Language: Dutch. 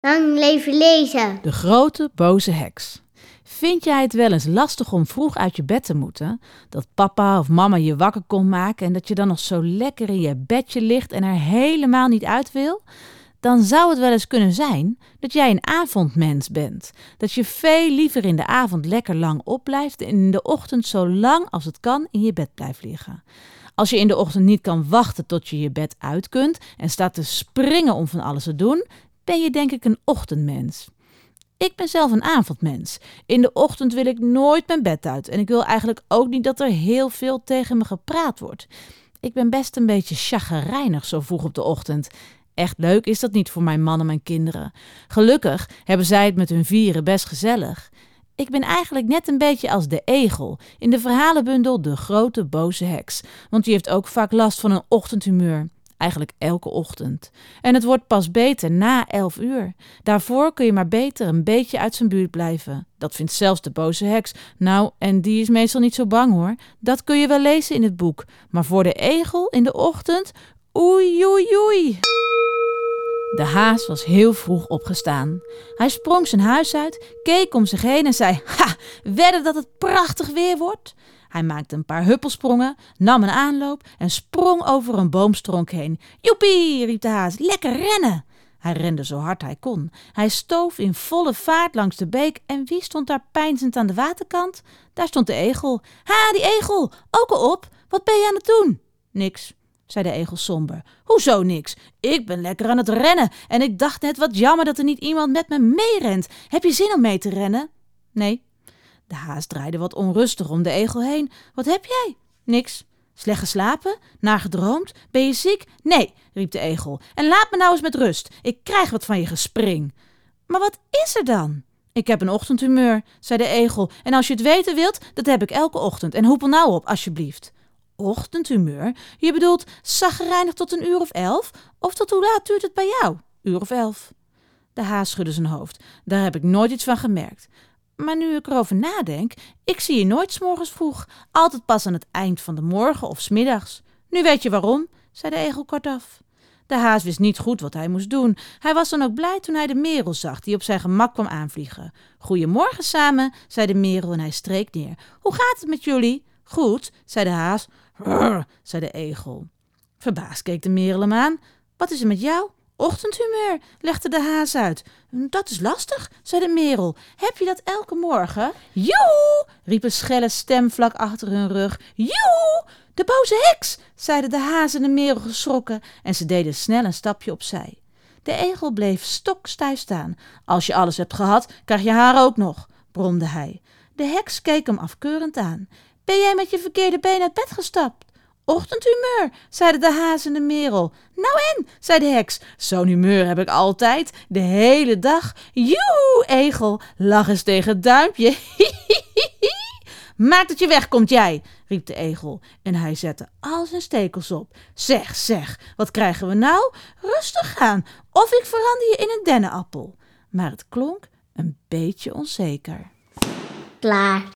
Lang leven lezen. De grote boze heks. Vind jij het wel eens lastig om vroeg uit je bed te moeten? Dat papa of mama je wakker komt maken en dat je dan nog zo lekker in je bedje ligt en er helemaal niet uit wil? Dan zou het wel eens kunnen zijn dat jij een avondmens bent. Dat je veel liever in de avond lekker lang opblijft en in de ochtend zo lang als het kan in je bed blijft liggen. Als je in de ochtend niet kan wachten tot je je bed uit kunt en staat te springen om van alles te doen, ben je denk ik een ochtendmens. Ik ben zelf een avondmens. In de ochtend wil ik nooit mijn bed uit en ik wil eigenlijk ook niet dat er heel veel tegen me gepraat wordt. Ik ben best een beetje chagrijnig zo vroeg op de ochtend. Echt leuk is dat niet voor mijn man en mijn kinderen. Gelukkig hebben zij het met hun vieren best gezellig. Ik ben eigenlijk net een beetje als de egel in de verhalenbundel De Grote Boze Heks, want die heeft ook vaak last van een ochtendhumeur. Eigenlijk elke ochtend. En het wordt pas beter na elf uur. Daarvoor kun je maar beter een beetje uit zijn buurt blijven. Dat vindt zelfs de boze heks. Nou, en die is meestal niet zo bang hoor. Dat kun je wel lezen in het boek. Maar voor de egel in de ochtend, oei oei oei. De haas was heel vroeg opgestaan. Hij sprong zijn huis uit, keek om zich heen en zei: Ha, wedden dat het prachtig weer wordt? Hij maakte een paar huppelsprongen, nam een aanloop en sprong over een boomstronk heen. Joepie, riep de haas, lekker rennen! Hij rende zo hard hij kon. Hij stoof in volle vaart langs de beek en wie stond daar peinzend aan de waterkant? Daar stond de egel. Ha, die egel, ook al op. Wat ben je aan het doen? Niks, zei de egel somber. Hoezo niks? Ik ben lekker aan het rennen en ik dacht net wat jammer dat er niet iemand met me meerent. Heb je zin om mee te rennen? Nee. De haas draaide wat onrustig om de egel heen. Wat heb jij? Niks. Slecht geslapen? Naar gedroomd? Ben je ziek? Nee, riep de egel. En laat me nou eens met rust. Ik krijg wat van je gespring. Maar wat is er dan? Ik heb een ochtendhumeur, zei de egel. En als je het weten wilt, dat heb ik elke ochtend. En hoepel nou op, alsjeblieft ochtendhumeur? Je bedoelt zagrijnig tot een uur of elf? Of tot hoe laat duurt het bij jou? Uur of elf? De haas schudde zijn hoofd. Daar heb ik nooit iets van gemerkt. Maar nu ik erover nadenk, ik zie je nooit s morgens vroeg. Altijd pas aan het eind van de morgen of smiddags. Nu weet je waarom, zei de egel kortaf. De haas wist niet goed wat hij moest doen. Hij was dan ook blij toen hij de merel zag, die op zijn gemak kwam aanvliegen. Goedemorgen samen, zei de merel en hij streek neer. Hoe gaat het met jullie? Goed, zei de haas. Zei de egel. Verbaasd keek de merel hem aan. Wat is er met jou? Ochtendhumeur, legde de haas uit. Dat is lastig, zei de merel. Heb je dat elke morgen? Joe, riep een schelle stem vlak achter hun rug. Joe, de boze heks, zeiden de haas en de merel geschrokken en ze deden snel een stapje opzij. De egel bleef stokstijf staan. Als je alles hebt gehad, krijg je haar ook nog, bromde hij. De heks keek hem afkeurend aan. Ben jij met je verkeerde been uit bed gestapt? Ochtendhumeur, zeiden de haas en de merel. Nou en, zei de heks, zo'n humeur heb ik altijd, de hele dag. Joe, egel, lach eens tegen het duimpje. Maak dat je wegkomt, jij, riep de egel. En hij zette al zijn stekels op. Zeg, zeg, wat krijgen we nou? Rustig aan, of ik verander je in een dennenappel. Maar het klonk een beetje onzeker. Klaar.